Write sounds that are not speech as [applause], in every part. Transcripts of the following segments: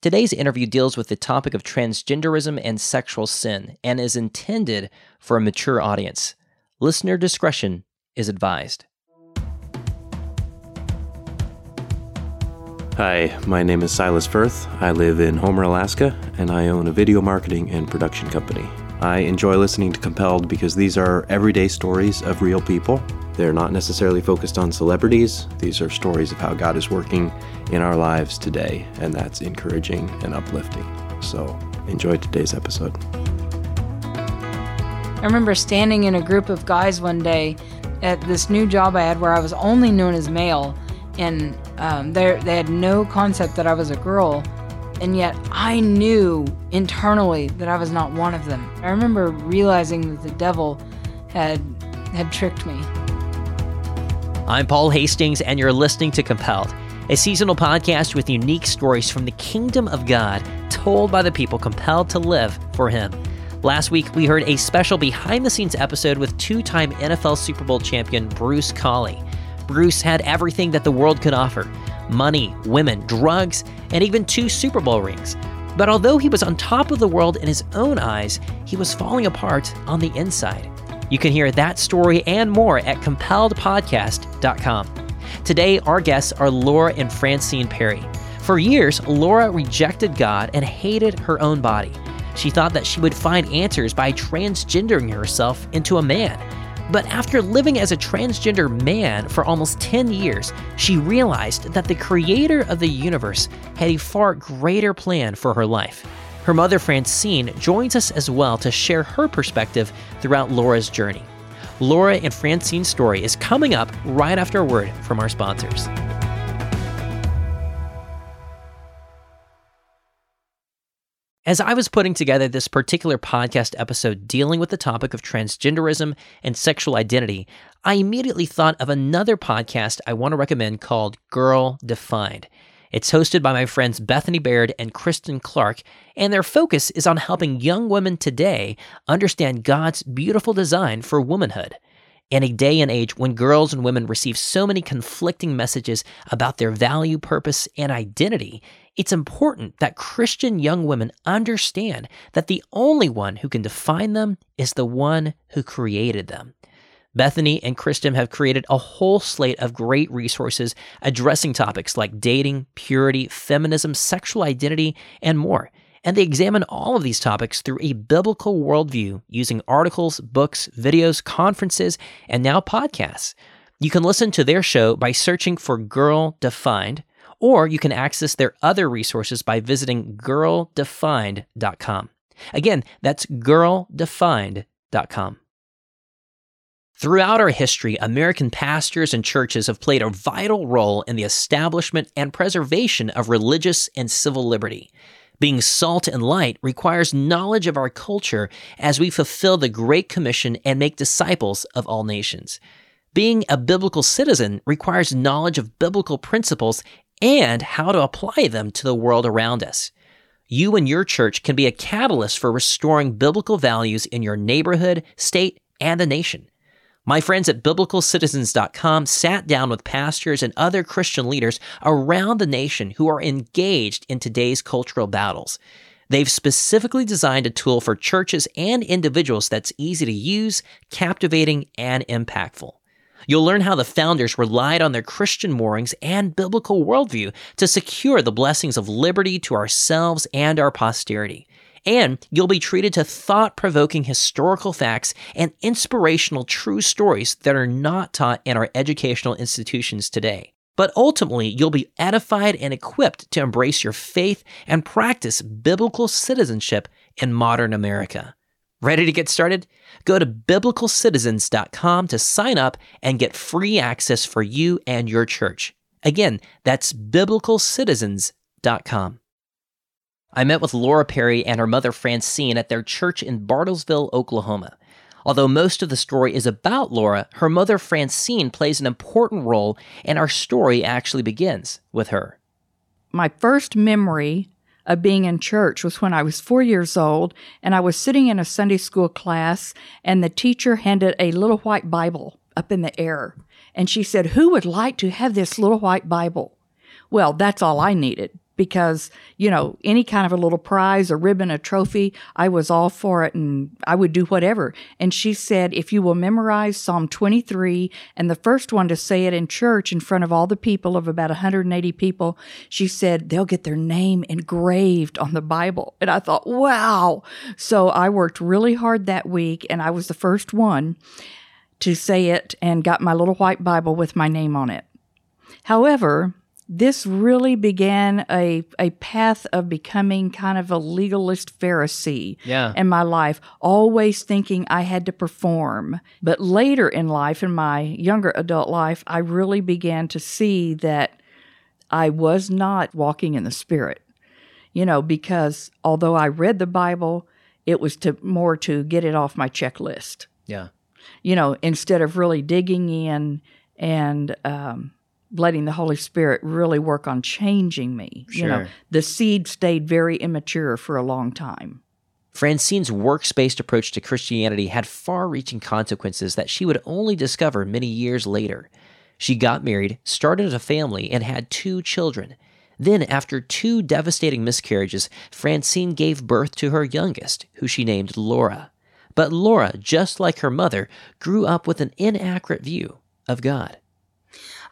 Today's interview deals with the topic of transgenderism and sexual sin and is intended for a mature audience. Listener discretion is advised. Hi, my name is Silas Firth. I live in Homer, Alaska, and I own a video marketing and production company. I enjoy listening to Compelled because these are everyday stories of real people. They're not necessarily focused on celebrities, these are stories of how God is working in our lives today, and that's encouraging and uplifting. So, enjoy today's episode. I remember standing in a group of guys one day at this new job I had where I was only known as male, and um, they had no concept that I was a girl and yet I knew internally that I was not one of them. I remember realizing that the devil had had tricked me. I'm Paul Hastings and you're listening to Compelled, a seasonal podcast with unique stories from the kingdom of God told by the people compelled to live for him. Last week, we heard a special behind the scenes episode with two time NFL Super Bowl champion Bruce Collie. Bruce had everything that the world could offer money, women, drugs, and even two Super Bowl rings. But although he was on top of the world in his own eyes, he was falling apart on the inside. You can hear that story and more at compelledpodcast.com. Today, our guests are Laura and Francine Perry. For years, Laura rejected God and hated her own body. She thought that she would find answers by transgendering herself into a man. But after living as a transgender man for almost 10 years, she realized that the creator of the universe had a far greater plan for her life. Her mother, Francine, joins us as well to share her perspective throughout Laura's journey. Laura and Francine's story is coming up right after a word from our sponsors. As I was putting together this particular podcast episode dealing with the topic of transgenderism and sexual identity, I immediately thought of another podcast I want to recommend called Girl Defined. It's hosted by my friends Bethany Baird and Kristen Clark, and their focus is on helping young women today understand God's beautiful design for womanhood. In a day and age when girls and women receive so many conflicting messages about their value, purpose, and identity, it's important that Christian young women understand that the only one who can define them is the one who created them. Bethany and Kristen have created a whole slate of great resources addressing topics like dating, purity, feminism, sexual identity, and more and they examine all of these topics through a biblical worldview using articles, books, videos, conferences, and now podcasts. You can listen to their show by searching for Girl Defined, or you can access their other resources by visiting girldefined.com. Again, that's girldefined.com. Throughout our history, American pastors and churches have played a vital role in the establishment and preservation of religious and civil liberty. Being salt and light requires knowledge of our culture as we fulfill the Great Commission and make disciples of all nations. Being a biblical citizen requires knowledge of biblical principles and how to apply them to the world around us. You and your church can be a catalyst for restoring biblical values in your neighborhood, state, and the nation. My friends at biblicalcitizens.com sat down with pastors and other Christian leaders around the nation who are engaged in today's cultural battles. They've specifically designed a tool for churches and individuals that's easy to use, captivating, and impactful. You'll learn how the founders relied on their Christian moorings and biblical worldview to secure the blessings of liberty to ourselves and our posterity and you'll be treated to thought provoking historical facts and inspirational true stories that are not taught in our educational institutions today. But ultimately, you'll be edified and equipped to embrace your faith and practice biblical citizenship in modern America. Ready to get started? Go to biblicalcitizens.com to sign up and get free access for you and your church. Again, that's biblicalcitizens.com. I met with Laura Perry and her mother Francine at their church in Bartlesville, Oklahoma. Although most of the story is about Laura, her mother Francine plays an important role, and our story actually begins with her. My first memory of being in church was when I was four years old, and I was sitting in a Sunday school class, and the teacher handed a little white Bible up in the air. And she said, Who would like to have this little white Bible? Well, that's all I needed because, you know, any kind of a little prize, a ribbon, a trophy, I was all for it and I would do whatever. And she said, if you will memorize Psalm 23 and the first one to say it in church in front of all the people of about 180 people, she said, they'll get their name engraved on the Bible. And I thought, wow. So I worked really hard that week and I was the first one to say it and got my little white Bible with my name on it. However, this really began a, a path of becoming kind of a legalist Pharisee Yeah. in my life, always thinking I had to perform. But later in life, in my younger adult life, I really began to see that I was not walking in the Spirit. You know, because although I read the Bible, it was to more to get it off my checklist Yeah. you know, instead of really digging in and um, letting the Holy Spirit really work on changing me. You know, the seed stayed very immature for a long time. Francine's works based approach to Christianity had far reaching consequences that she would only discover many years later. She got married, started a family, and had two children. Then, after two devastating miscarriages, Francine gave birth to her youngest, who she named Laura. But Laura, just like her mother, grew up with an inaccurate view of God.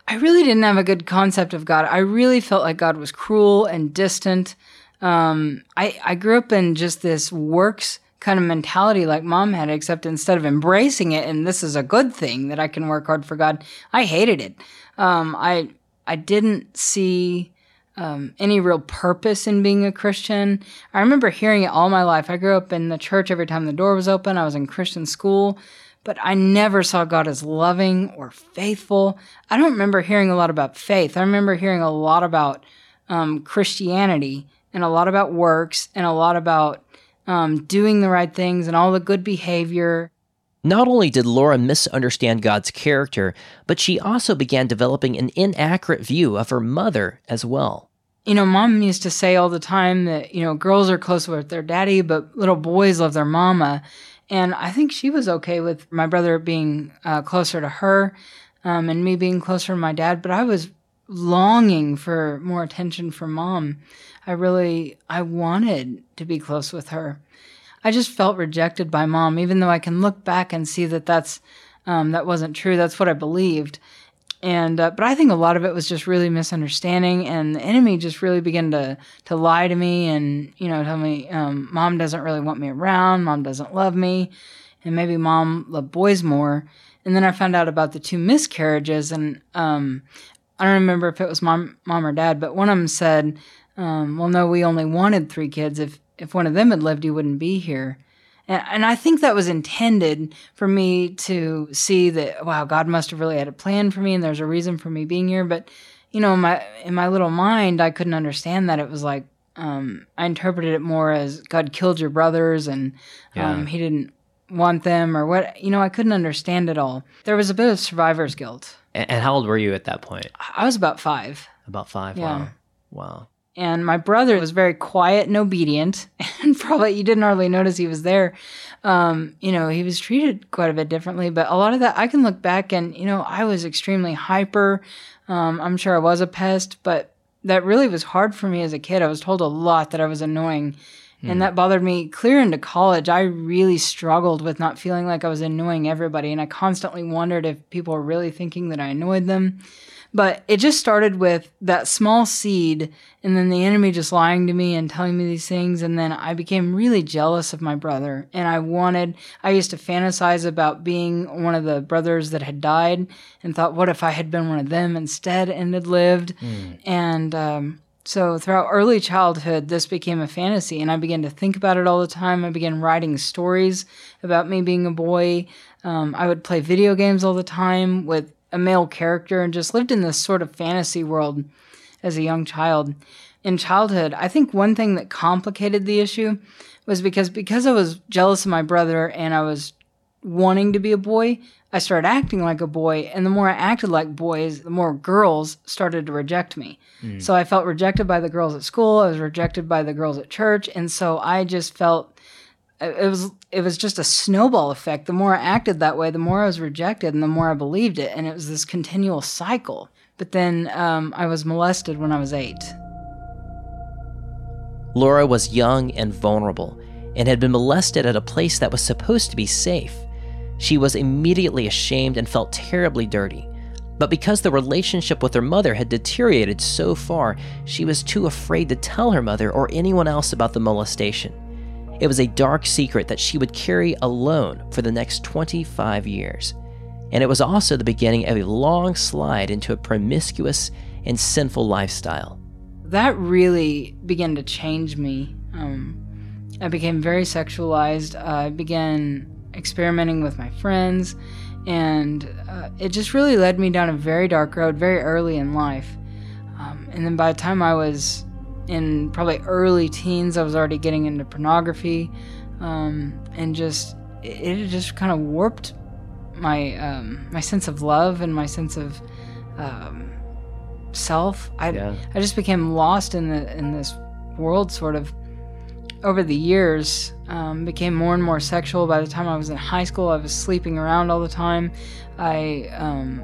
I really didn't have a good concept of God. I really felt like God was cruel and distant. Um, I, I grew up in just this works kind of mentality like mom had, except instead of embracing it and this is a good thing that I can work hard for God, I hated it. Um, I I didn't see um, any real purpose in being a Christian. I remember hearing it all my life. I grew up in the church every time the door was open. I was in Christian school, but I never saw God as loving or faithful. I don't remember hearing a lot about faith. I remember hearing a lot about um, Christianity and a lot about works and a lot about um, doing the right things and all the good behavior. Not only did Laura misunderstand God's character, but she also began developing an inaccurate view of her mother as well. you know, mom used to say all the time that, you know, girls are close with their daddy, but little boys love their mama. And I think she was okay with my brother being uh, closer to her um, and me being closer to my dad. But I was longing for more attention from mom. I really, I wanted to be close with her. I just felt rejected by mom, even though I can look back and see that that's, um, that wasn't true. That's what I believed and uh, but I think a lot of it was just really misunderstanding, and the enemy just really began to to lie to me, and you know, tell me, um, mom doesn't really want me around, mom doesn't love me, and maybe mom loved boys more. And then I found out about the two miscarriages, and um, I don't remember if it was mom, mom or dad, but one of them said, um, "Well, no, we only wanted three kids. If if one of them had lived, you wouldn't be here." And, and I think that was intended for me to see that, wow, God must have really had a plan for me and there's a reason for me being here. But, you know, in my, in my little mind, I couldn't understand that. It was like, um, I interpreted it more as God killed your brothers and um, he didn't want them or what. You know, I couldn't understand it all. There was a bit of survivor's guilt. A- And how old were you at that point? I was about five. About five? Yeah. Wow. Wow. And my brother was very quiet and obedient [laughs] and probably you didn't hardly notice he was there. Um, you know he was treated quite a bit differently but a lot of that i can look back and you know i was extremely hyper. Um, i'm sure i was a pest but that really was hard for me as a kid. I was told a lot that i was annoying and that bothered me clear into college. I really struggled with not feeling like i was annoying everybody and i constantly wondered if people were really thinking that i annoyed them but it just started with that small seed, and then the enemy just lying to me and telling me these things. And then I became really jealous of my brother. And I wanted, I used to fantasize about being one of the brothers that had died and thought, what if I had been one of them instead and had lived? And, um, so throughout early childhood, this became a fantasy, and I began to think about it all the time. I began writing stories about me being a boy. Um, I would play video games all the time with a male character, and just lived in this sort of fantasy world as a young child. In childhood, I think one thing that complicated the issue was because because I was jealous of my brother and I was wanting to be a boy, I started acting like a boy. And the more I acted like boys, the more girls started to reject me. Hmm. So I felt rejected by the girls at school. I was rejected by the girls at church. And so I just felt it was it was just a snowball effect. The more I acted that way, the more I was rejected, and the more I believed it, and it was this continual cycle. But then um, I was molested when I was eight. Laura was young and vulnerable and had been molested at a place that was supposed to be safe. She was immediately ashamed and felt terribly dirty. But because the relationship with her mother had deteriorated so far, she was too afraid to tell her mother or anyone else about the molestation. It was a dark secret that she would carry alone for the next 25 years. And it was also the beginning of a long slide into a promiscuous and sinful lifestyle. That really began to change me. Um, I became very sexualized. I began experimenting with my friends, and uh, it just really led me down a very dark road very early in life. Um, and then by the time I was in probably early teens, I was already getting into pornography, um, and just it, it just kind of warped my um, my sense of love and my sense of um, self. I Yeah. I just became lost in the in this world, sort of. Over the years, um, became more and more sexual. By the time I was in high school, I was sleeping around all the time. I um,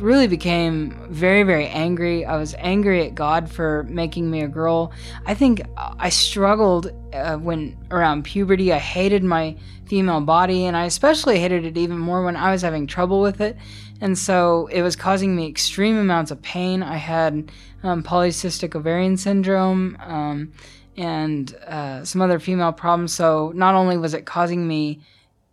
really became very, very angry. I was angry at God for making me a girl. I think I struggled uh, when around puberty. I hated my female body, and I especially hated it even more when I was having trouble with it. And so it was causing me extreme amounts of pain. I had um, polycystic ovarian syndrome. Um, and uh, some other female problems. So not only was it causing me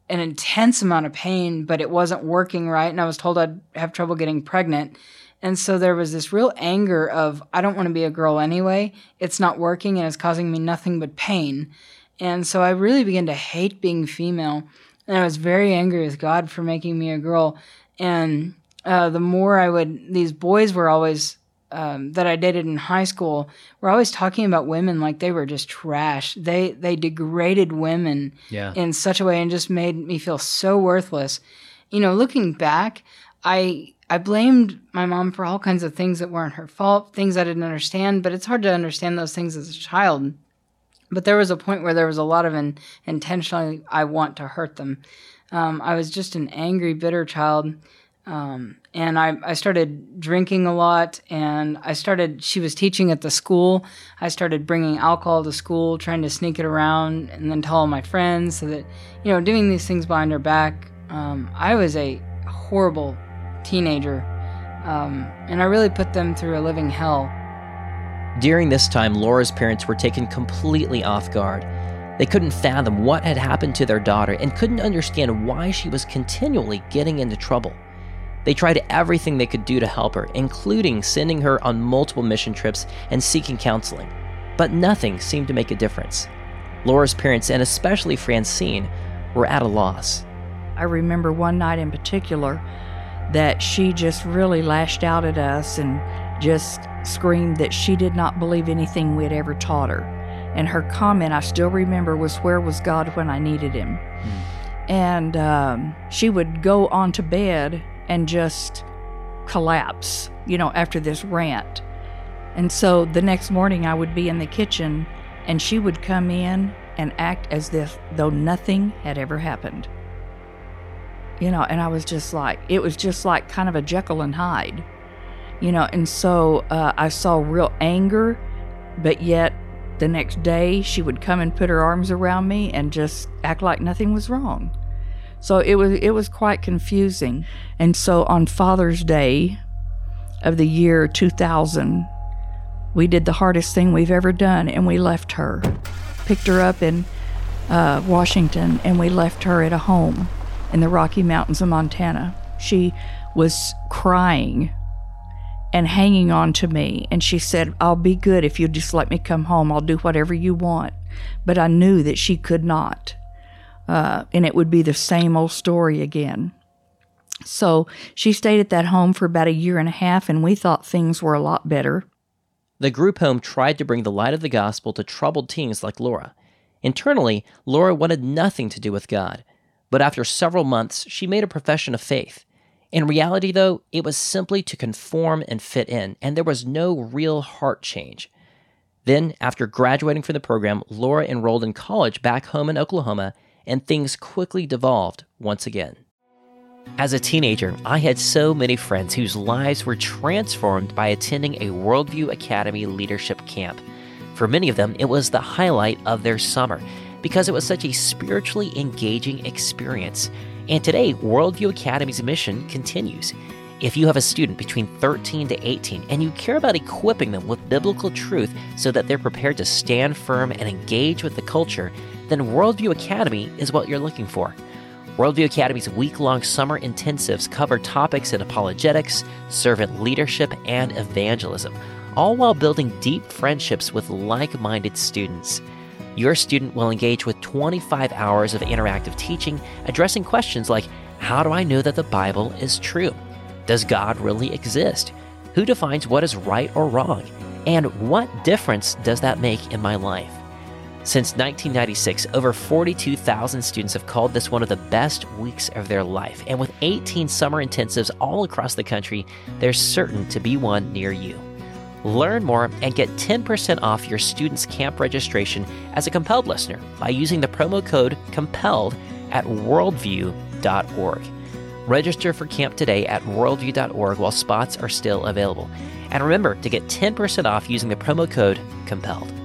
an intense amount of pain, but it wasn't working right, and I was told I'd have trouble getting pregnant. And so there was this real anger of I don't want to be a girl anyway. It's not working, and it's causing me nothing but pain. And so I really began to hate being female, and I was very angry with God for making me a girl. And uh, the more I would, these boys were always um, that I dated in high school were always talking about women like they were just trash. They they degraded women Yeah. in such a way and just made me feel so worthless. You know, looking back, I I blamed my mom for all kinds of things that weren't her fault, things I didn't understand, but it's hard to understand those things as a child. But there was a point where there was a lot of in, intentionally I want to hurt them. Um, I was just an angry, bitter child. Um, and I, I started drinking a lot and i started she was teaching at the school i started bringing alcohol to school trying to sneak it around and then tell all my friends so that you know doing these things behind her back um, i was a horrible teenager um, and i really put them through a living hell During this time, Laura's parents were taken completely off guard. They couldn't fathom what had happened to their daughter and couldn't understand why she was continually getting into trouble. They tried everything they could do to help her, including sending her on multiple mission trips and seeking counseling. But nothing seemed to make a difference. Laura's parents, and especially Francine, were at a loss. I remember one night in particular that she just really lashed out at us and just screamed that she did not believe anything we had ever taught her. And her comment, I still remember, was, Where was God when I needed him? And um, she would go on to bed and just collapse, you know, after this rant. And so the next morning I would be in the kitchen and she would come in and act as if though nothing had ever happened. You know, and I was just like, it was just like kind of a Jekyll and Hyde, you know, and so uh, I saw real anger, but yet the next day she would come and put her arms around me and just act like nothing was wrong. So it was it was quite confusing. And so on Father's Day of the year 2000, we did the hardest thing we've ever done, and we left her, picked her up in uh, Washington, and we left her at a home in the Rocky Mountains of Montana. She was crying and hanging on to me, and she said, "I'll be good if you just let me come home. I'll do whatever you want." But I knew that she could not, uh, and it would be the same old story again. So she stayed at that home for about a year and a half, and we thought things were a lot better. The group home tried to bring the light of the gospel to troubled teens like Laura. Internally, Laura wanted nothing to do with God, but after several months, she made a profession of faith. In reality, though, it was simply to conform and fit in, and there was no real heart change. Then, after graduating from the program, Laura enrolled in college back home in Oklahoma, and things quickly devolved once again. As a teenager, I had so many friends whose lives were transformed by attending a Worldview Academy leadership camp. For many of them, it was the highlight of their summer because it was such a spiritually engaging experience. And today, Worldview Academy's mission continues. If you have a student between 13 to 18 and you care about equipping them with biblical truth so that they're prepared to stand firm and engage with the culture, then Worldview Academy is what you're looking for. Worldview Academy's week long summer intensives cover topics in apologetics, servant leadership, and evangelism, all while building deep friendships with like minded students. Your student will engage with 25 hours of interactive teaching addressing questions like How do I know that the Bible is true? Does God really exist? Who defines what is right or wrong? And what difference does that make in my life? Since 1996, over 42,000 students have called this one of the best weeks of their life. And with 18 summer intensives all across the country, there's certain to be one near you. Learn more and get 10% off your student's camp registration as a compelled listener by using the promo code COMPELLED at worldview.org. Register for camp today at worldview.org while spots are still available. And remember to get 10% off using the promo code COMPELLED.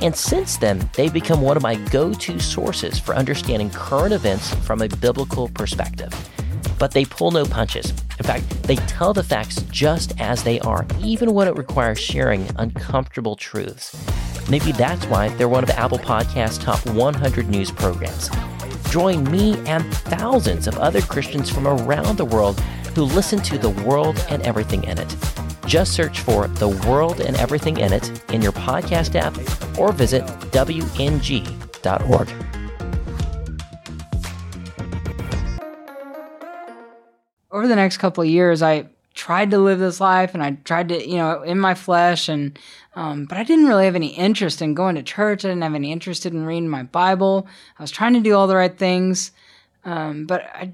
And since then, they've become one of my go to sources for understanding current events from a biblical perspective. But they pull no punches. In fact, they tell the facts just as they are, even when it requires sharing uncomfortable truths. Maybe that's why they're one of Apple Podcast's Top 100 news programs. Join me and thousands of other Christians from around the world who listen to the world and everything in it. Just search for The World and Everything in It in your podcast app or visit WNG.org. Over the next couple of years, I tried to live this life and I tried to, you know, in my flesh and um, but I didn't really have any interest in going to church. I didn't have any interest in reading my Bible. I was trying to do all the right things, um, but I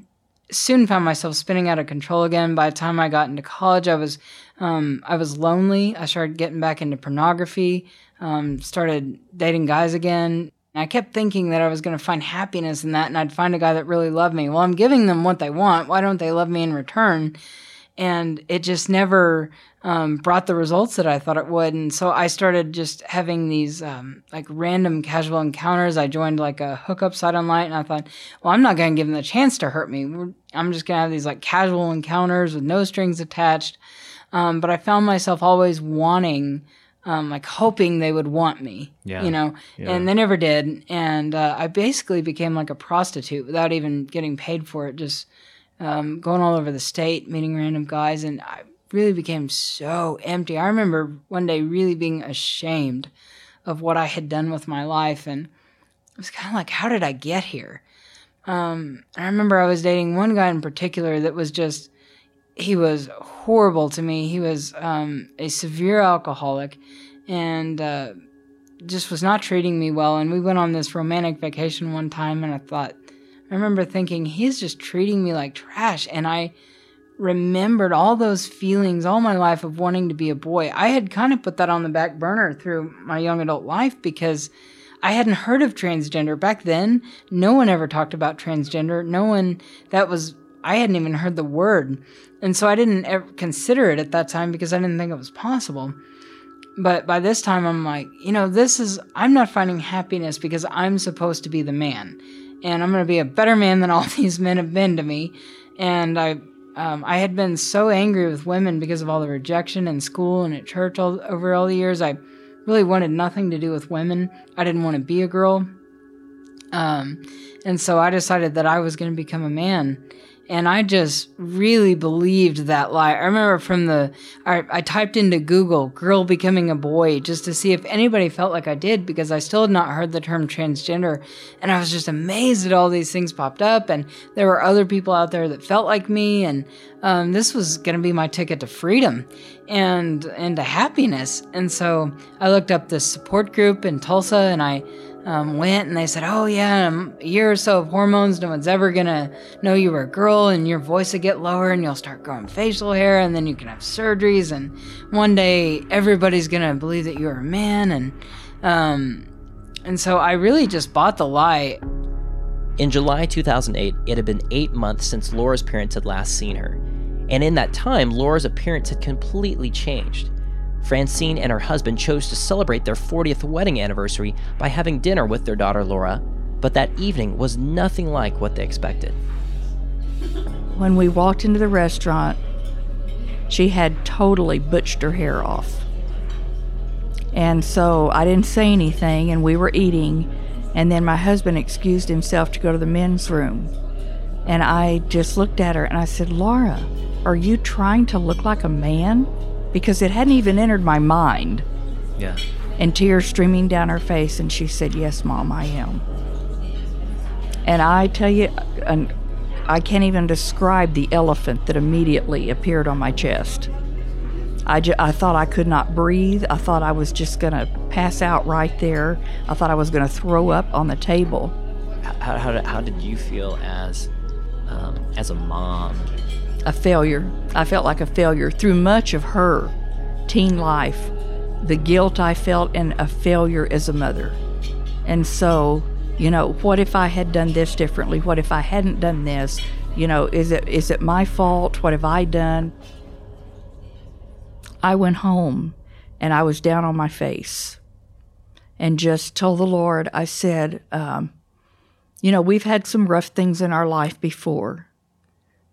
soon found myself spinning out of control again. By the time I got into college, I was um, I was lonely. I started getting back into pornography. Um, started dating guys again. And I kept thinking that I was going to find happiness in that, and I'd find a guy that really loved me. Well, I'm giving them what they want. Why don't they love me in return? And it just never um, brought the results that I thought it would. And so I started just having these um, like random casual encounters. I joined like a hookup site online and I thought, well, I'm not going to give them the chance to hurt me. I'm just going to have these like casual encounters with no strings attached. Um, but I found myself always wanting, um, like hoping they would want me, Yeah. you know, Yeah. and they never did. And uh, I basically became like a prostitute without even getting paid for it, just um, going all over the state, meeting random guys. And I really became so empty. I remember one day really being ashamed of what I had done with my life. And it was kind of like, how did I get here? Um, I remember I was dating one guy in particular that was just, he was horrible to me. He was um, a severe alcoholic and uh, just was not treating me well. And we went on this romantic vacation one time, and I thought, I remember thinking, he's just treating me like trash. And I remembered all those feelings all my life of wanting to be a boy. I had kind of put that on the back burner through my young adult life because I hadn't heard of transgender. Back then, no one ever talked about transgender. No one, that was, I hadn't even heard the word. And so I didn't ever consider it at that time because I didn't think it was possible. But by this time, I'm like, you know, this is, I'm not finding happiness because I'm supposed to be the man. And I'm going to be a better man than all [laughs] these men have been to me. And I, um, I had been so angry with women because of all the rejection in school and at church all, over all the years. I really wanted nothing to do with women. I didn't want to be a girl. Um, and so I decided that I was going to become a man. And I just really believed that lie. I remember from the, I, I, typed into Google girl becoming a boy just to see if anybody felt like I did because I still had not heard the term transgender. And I was just amazed that all these things popped up. And there were other people out there that felt like me. And um, this was going to be my ticket to freedom and, and to happiness. And so I looked up this support group in Tulsa and I, um, went and they said, Oh, yeah, a year or so of hormones, no one's ever gonna know you were a girl, and your voice will get lower, and you'll start growing facial hair, and then you can have surgeries, and one day everybody's gonna believe that you're a man. And, um, and so I really just bought the lie. In July 2008, it had been eight months since Laura's parents had last seen her. And in that time, Laura's appearance had completely changed. Francine and her husband chose to celebrate their 40th wedding anniversary by having dinner with their daughter Laura, but that evening was nothing like what they expected. When we walked into the restaurant, she had totally butched her hair off. And so I didn't say anything, and we were eating. And then my husband excused himself to go to the men's room. And I just looked at her and I said, Laura, are you trying to look like a man? Because it hadn't even entered my mind. Yeah. And tears streaming down her face, and she said, Yes, Mom, I am. And I tell you, and I can't even describe the elephant that immediately appeared on my chest. I, ju- I thought I could not breathe. I thought I was just going to pass out right there. I thought I was going to throw up on the table. How, how, did, how did you feel as, um, as a mom a failure. I felt like a failure through much of her teen life. The guilt I felt and a failure as a mother. And so, you know, what if I had done this differently? What if I hadn't done this? You know, is it is it my fault? What have I done? I went home and I was down on my face and just told the Lord, I said, um, you know, we've had some rough things in our life before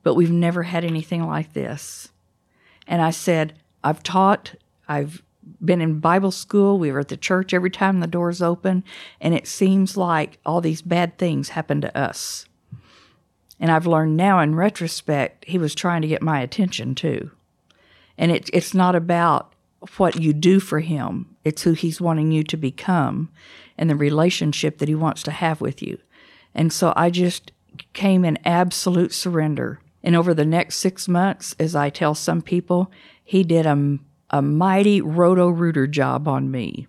but we've never had anything like this. And I said, I've taught, I've been in Bible school, we were at the church every time the doors open, and it seems like all these bad things happen to us. And I've learned now in retrospect, he was trying to get my attention too. And it, it's not about what you do for him, it's who he's wanting you to become and the relationship that he wants to have with you. And so I just came in absolute surrender and over the next six months, as I tell some people, he did a, a mighty roto rooter job on me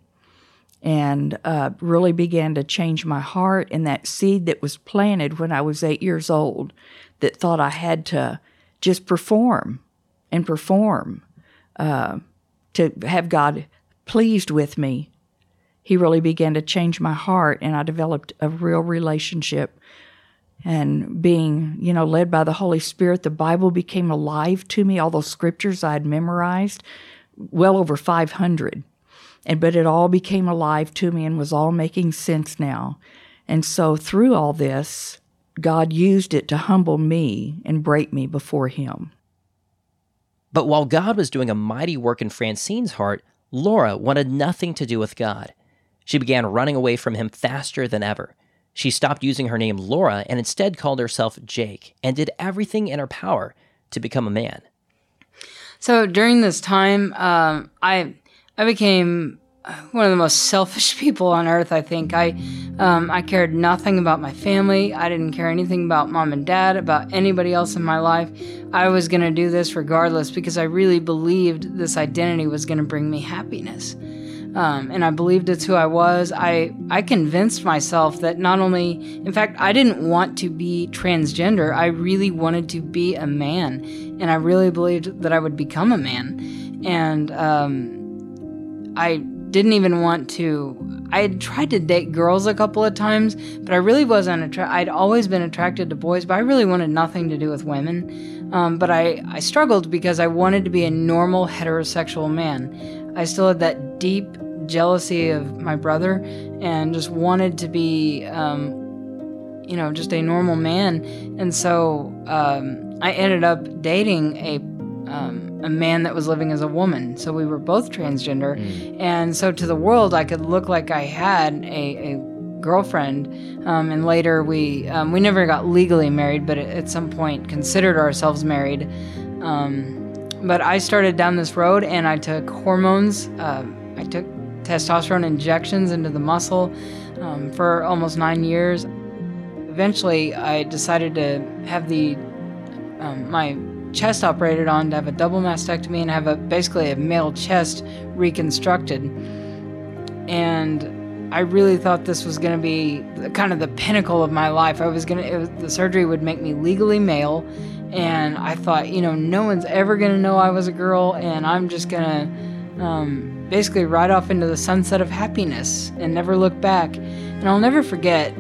and uh, really began to change my heart. And that seed that was planted when I was eight years old that thought I had to just perform and perform uh, to have God pleased with me, he really began to change my heart. And I developed a real relationship and being, you know, led by the Holy Spirit, the Bible became alive to me. All those scriptures I had memorized, well over 500. And but it all became alive to me and was all making sense now. And so through all this, God used it to humble me and break me before him. But while God was doing a mighty work in Francine's heart, Laura wanted nothing to do with God. She began running away from him faster than ever. She stopped using her name Laura and instead called herself Jake and did everything in her power to become a man. So during this time, um, I I became one of the most selfish [laughs] people on earth. I think I um, I cared nothing about my family. I didn't care anything about mom and dad, about anybody else in my life. I was going to do this regardless because I really believed this identity was going to bring me happiness um, and I believed it's who I was. I I convinced myself that not only, in fact, I didn't want to be transgender. I really wanted to be a man, and I really believed that I would become a man. And um, I didn't even want to. I had tried to date girls a couple of times, but I really wasn't attracted. I'd always been attracted to boys, but I really wanted nothing to do with women. Um, but I, I struggled because I wanted to be a normal heterosexual man. I still had that deep jealousy of my brother and just wanted to be, um, you know, just a normal man. And so um, I ended up dating a um, a man that was living as a woman. So we were both transgender. Mm. And so to the world, I could look like I had a, a girlfriend, um, and later we um, we never got legally married, but at some point considered ourselves married. Um, but I started down this road, and I took hormones. Uh, I took testosterone injections into the muscle um, for almost nine years. Eventually, I decided to have the um, my chest operated on to have a double mastectomy and have a basically a male chest reconstructed. And I really thought this was going to be kind of the pinnacle of my life. I was going to the surgery would make me legally male, and I thought, you know, no one's ever going to know I was a girl, and I'm just going to um, basically ride off into the sunset of happiness and never look back. And I'll never forget,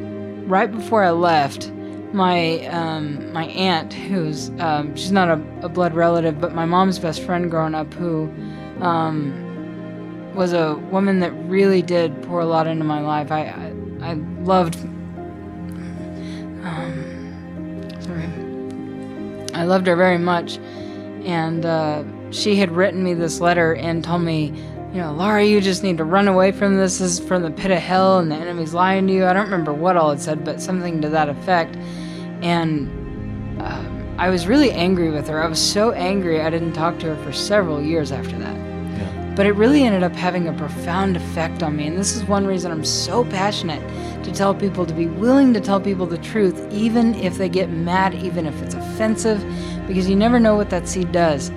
right before I left, my um, my aunt, who's um, she's not a, a, blood relative, but my mom's best friend growing up, who um, was a woman that really did pour a lot into my life. I I, I loved. Um, I loved her very much, and uh, she had written me this letter and told me you know, Laura, you just need to run away from this. This is from the pit of hell and the enemy's lying to you. I don't remember what all it said, but something to that effect. And um, I was really angry with her. I was so angry I didn't talk to her for several years after that. But it really ended up having a profound effect on me. And this is one reason I'm so passionate to tell people to be willing to tell people the truth, even if they get mad, even if it's offensive, because you never know what that seed does.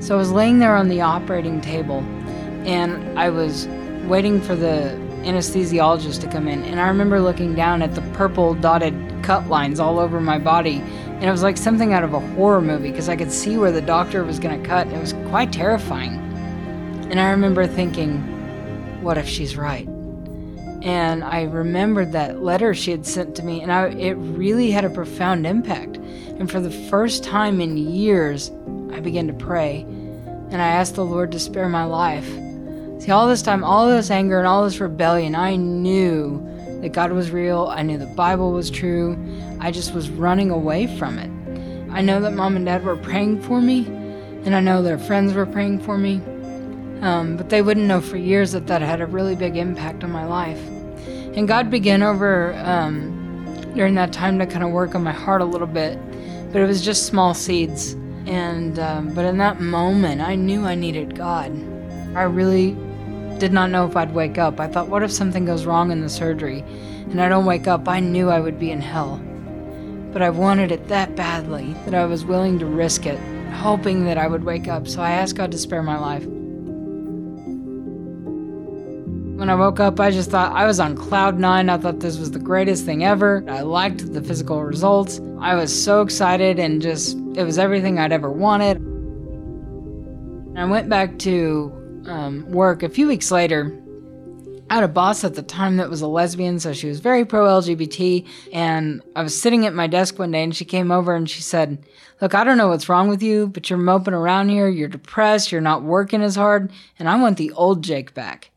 So I was laying there on the operating table and I was waiting for the anesthesiologist to come in, and I remember looking down at the purple dotted cut lines all over my body, and it was like something out of a horror movie because I could see where the doctor was going to cut. It was quite terrifying. And I remember thinking, what if she's right? And I remembered that letter she had sent to me, and I, it really had a profound impact. And for the first time in years, I began to pray, and I asked the Lord to spare my life. See, all this time, all this anger and all this rebellion, I knew that God was real. I knew the Bible was true. I just was running away from it. I know that mom and dad were praying for me, and I know their friends were praying for me. Um, but they wouldn't know for years that that had a really big impact on my life. And God began over um, during that time to kind of work on my heart a little bit, but it was just small seeds. And um, but in that moment, I knew I needed God. I really did not know if I'd wake up. I thought, what if something goes wrong in the surgery and I don't wake up? I knew I would be in hell. But I wanted it that badly that I was willing to risk it, hoping that I would wake up. So I asked God to spare my life. When I woke up, I just thought I was on cloud nine. I thought this was the greatest thing ever. I liked the physical results. I was so excited and just, it was everything I'd ever wanted. I went back to um, work, a few weeks later, I had a boss at the time that was a lesbian, so she was very pro LGBT. And I was sitting at my desk one day and she came over and she said, Look, I don't know what's wrong with you, but you're moping around here. You're depressed. You're not working as hard. And I want the old Jake back.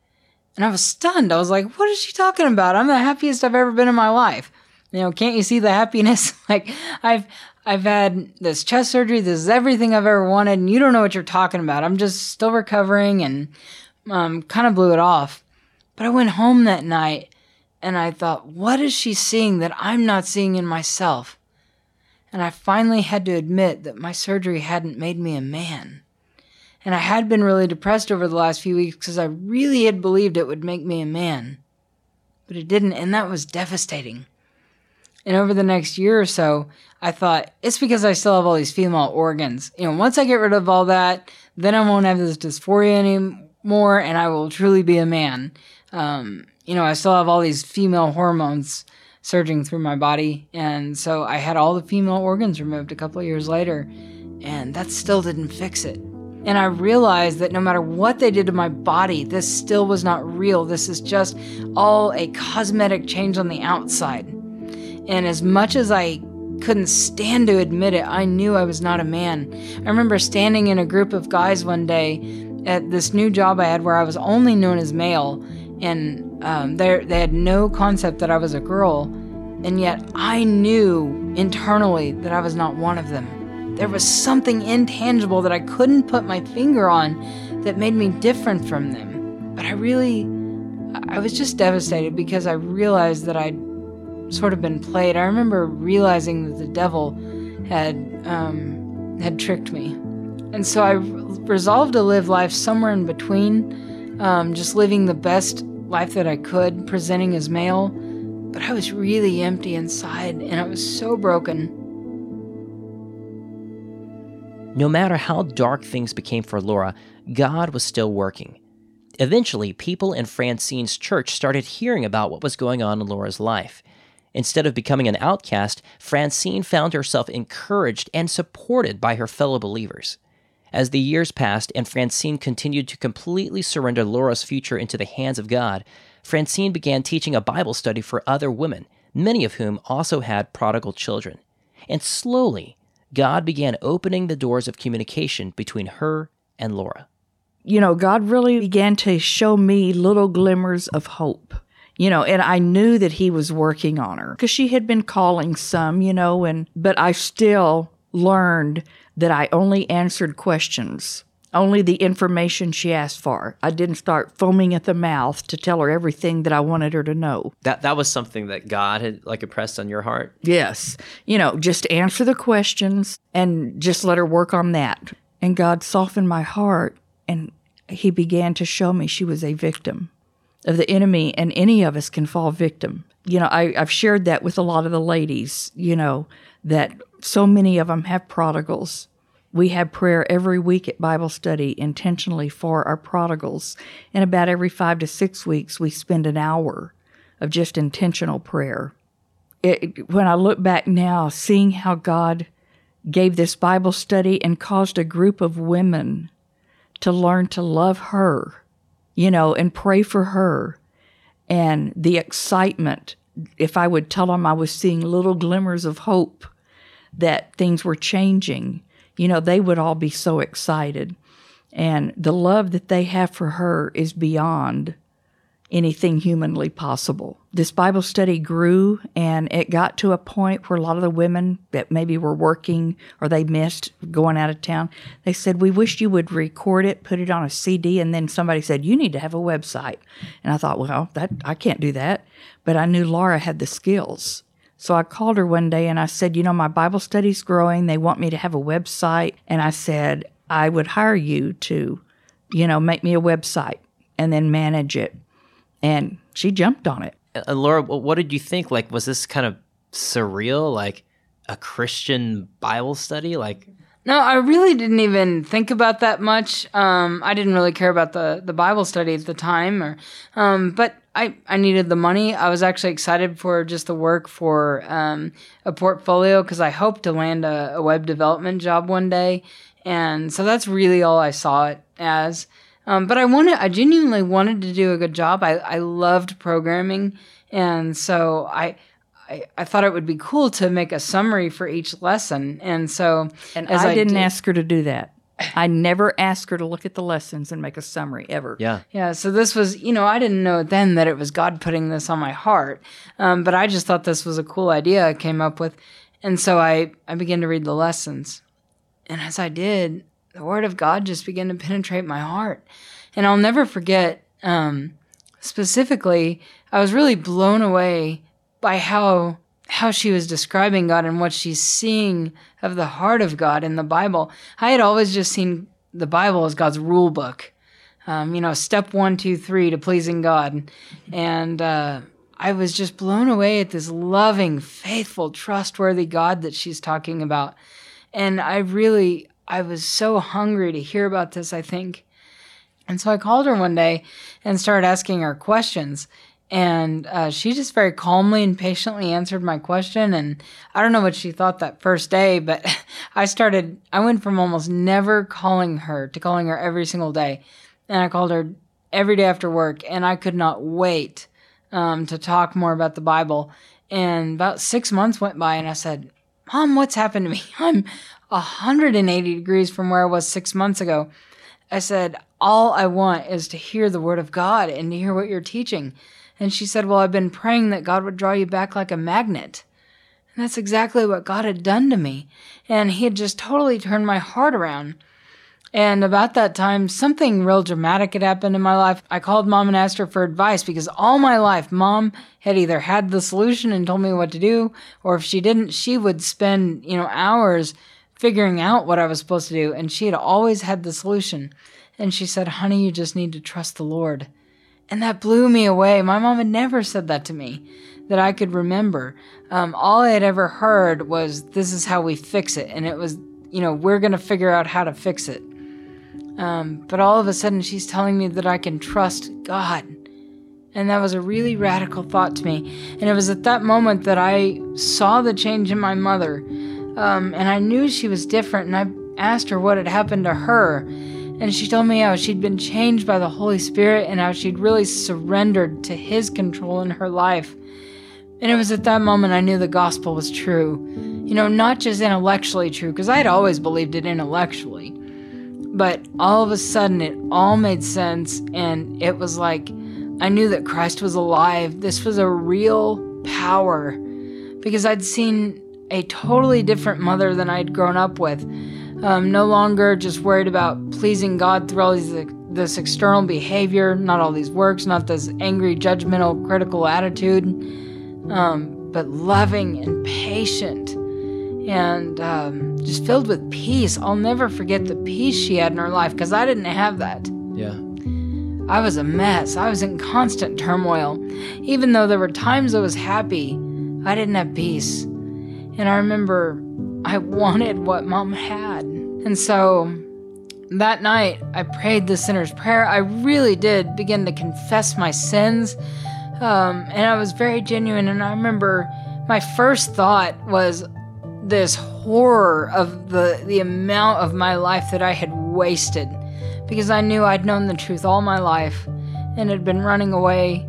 And I was stunned. I was like, What is she talking about? I'm the happiest I've ever been in my life. You know, can't you see the happiness? [laughs] like, I've, I've had this chest surgery. This is everything I've ever wanted, and you don't know what you're talking about. I'm just still recovering and um, kind of blew it off. But I went home that night and I thought, what is she seeing that I'm not seeing in myself? And I finally had to admit that my surgery hadn't made me a man. And I had been really depressed over the last few weeks because I really had believed it would make me a man. But it didn't, and that was devastating. And over the next year or so, I thought it's because I still have all these female organs. You know, once I get rid of all that, then I won't have this dysphoria anymore and I will truly be a man. Um, you know, I still have all these female hormones surging through my body. And so I had all the female organs removed a couple of years later, and that still didn't fix it. And I realized that no matter what they did to my body, this still was not real. This is just all a cosmetic change on the outside. And as much as I couldn't stand to admit it, I knew I was not a man. I remember standing in a group of guys one day at this new job I had where I was only known as male, and um, they had no concept that I was a girl, and yet I knew internally that I was not one of them. There was something intangible that I couldn't put my finger on that made me different from them. But I really I was just devastated because I realized that I'd sort of been played. I remember realizing that the devil had um, had tricked me, and so I resolved to live life somewhere in between, um, just living the best life that I could, presenting as male. But I was really empty inside, and I was so broken. No matter how dark things became for Laura, God was still working. Eventually, people in Francine's church started hearing about what was going on in Laura's life. Instead of becoming an outcast, Francine found herself encouraged and supported by her fellow believers. As the years passed and Francine continued to completely surrender Laura's future into the hands of God, Francine began teaching a Bible study for other women, many of whom also had prodigal children. And slowly, God began opening the doors of communication between her and Laura. You know, God really began to show me little glimmers of hope. You know, and I knew that he was working on her because she had been calling some, you know, and but I still learned that I only answered questions, only the information she asked for. I didn't start foaming at the mouth to tell her everything that I wanted her to know. That that was something that God had like impressed on your heart. Yes. You know, just answer the questions and just let her work on that. And God softened my heart and he began to show me she was a victim of the enemy and any of us can fall victim. You know, I, I've shared that with a lot of the ladies, you know, that so many of them have prodigals. We have prayer every week at Bible study intentionally for our prodigals. And about every five to six weeks, we spend an hour of just intentional prayer. It, when I look back now, seeing how God gave this Bible study and caused a group of women to learn to love her you know, and pray for her. And the excitement, if I would tell them I was seeing little glimmers of hope that things were changing, you know, they would all be so excited. And the love that they have for her is beyond anything humanly possible. This Bible study grew and it got to a point where a lot of the women that maybe were working or they missed going out of town, they said, We wish you would record it, put it on a CD. And then somebody said, You need to have a website. And I thought, Well, that I can't do that. But I knew Laura had the skills. So I called her one day and I said, You know, my Bible study's growing. They want me to have a website. And I said, I would hire you to, you know, make me a website and then manage it and she jumped on it. Uh, Laura, what did you think? Like, was this kind of surreal, like a Christian Bible study? Like, no, I really didn't even think about that much. Um, I didn't really care about the, the Bible study at the time, or, um, but I, I needed the money. I was actually excited for just the work for um, a portfolio because I hope to land a, a web development job one day, and so that's really all I saw it as. Um, but I wanted, I genuinely wanted to do a good job. I, I loved programming, and so I, I, I thought it would be cool to make a summary for each lesson. And so, and I, I, didn't did, ask her to do that. I never asked her to look at the lessons and make a summary ever. Yeah. Yeah. So this was, you know, I didn't know then that it was God putting this on my heart. Um, but I just thought this was a cool idea I came up with. And so I, I began to read the lessons. And as I did, the word of God just began to penetrate my heart. And I'll never forget, um, specifically, I was really blown away by how how she was describing God and what she's seeing of the heart of God in the Bible. I had always just seen the Bible as God's rule book. Um, you know, step one, two, three to pleasing God. And uh, I was just blown away at this loving, faithful, trustworthy God that she's talking about. And I really, I was so hungry to hear about this, I think. And so I called her one day and started asking her questions. And uh, she just very calmly and patiently answered my question. And I don't know what she thought that first day, but [laughs] I started, I went from almost never calling her to calling her every single day. And I called her every day after work. And I could not wait um, to talk more about the Bible. And about six months went by, and I said, Mom, what's happened to me? [laughs] I'm 180 degrees from where I was six months ago. I said, All I want is to hear the word of God and to hear what you're teaching. And she said, Well, I've been praying that God would draw you back like a magnet. And that's exactly what God had done to me. And He had just totally turned my heart around. And about that time, something real dramatic had happened in my life. I called mom and asked her for advice because all my life, mom had either had the solution and told me what to do, or if she didn't, she would spend, you know, hours figuring out what I was supposed to do. And she had always had the solution. And she said, honey, you just need to trust the Lord. And that blew me away. My mom had never said that to me that I could remember. Um, all I had ever heard was, this is how we fix it. And it was, you know, we're going to figure out how to fix it. Um, but all of a sudden, she's telling me that I can trust God. And that was a really radical thought to me. And it was at that moment that I saw the change in my mother. Um, and I knew she was different. And I asked her what had happened to her. And she told me how she'd been changed by the Holy Spirit and how she'd really surrendered to His control in her life. And it was at that moment I knew the gospel was true. You know, not just intellectually true, because I had always believed it intellectually. But all of a sudden, it all made sense, and it was like I knew that Christ was alive. This was a real power because I'd seen a totally different mother than I'd grown up with. Um, no longer just worried about pleasing God through all these, this external behavior, not all these works, not this angry, judgmental, critical attitude, um, but loving and patient and um, just filled with peace. I'll never forget the peace she had in her life because I didn't have that. Yeah. I was a mess. I was in constant turmoil. Even though there were times I was happy, I didn't have peace. And I remember I wanted what mom had. And so that night, I prayed the sinner's prayer. I really did begin to confess my sins. Um, and I was very genuine. And I remember my first thought was, this horror of the the amount of my life that I had wasted because I knew I'd known the truth all my life and had been running away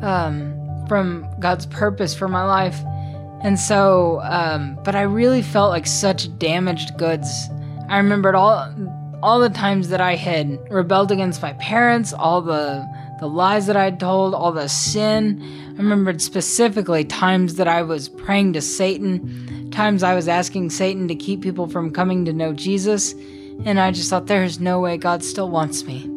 um, from God's purpose for my life. And so, um, but I really felt like such damaged goods. I remembered all all the times that I had rebelled against my parents, all the the lies that I'd told, all the sin. I remembered specifically times that I was praying to Satan, times I was asking Satan to keep people from coming to know Jesus, and I just thought, there's no way God still wants me.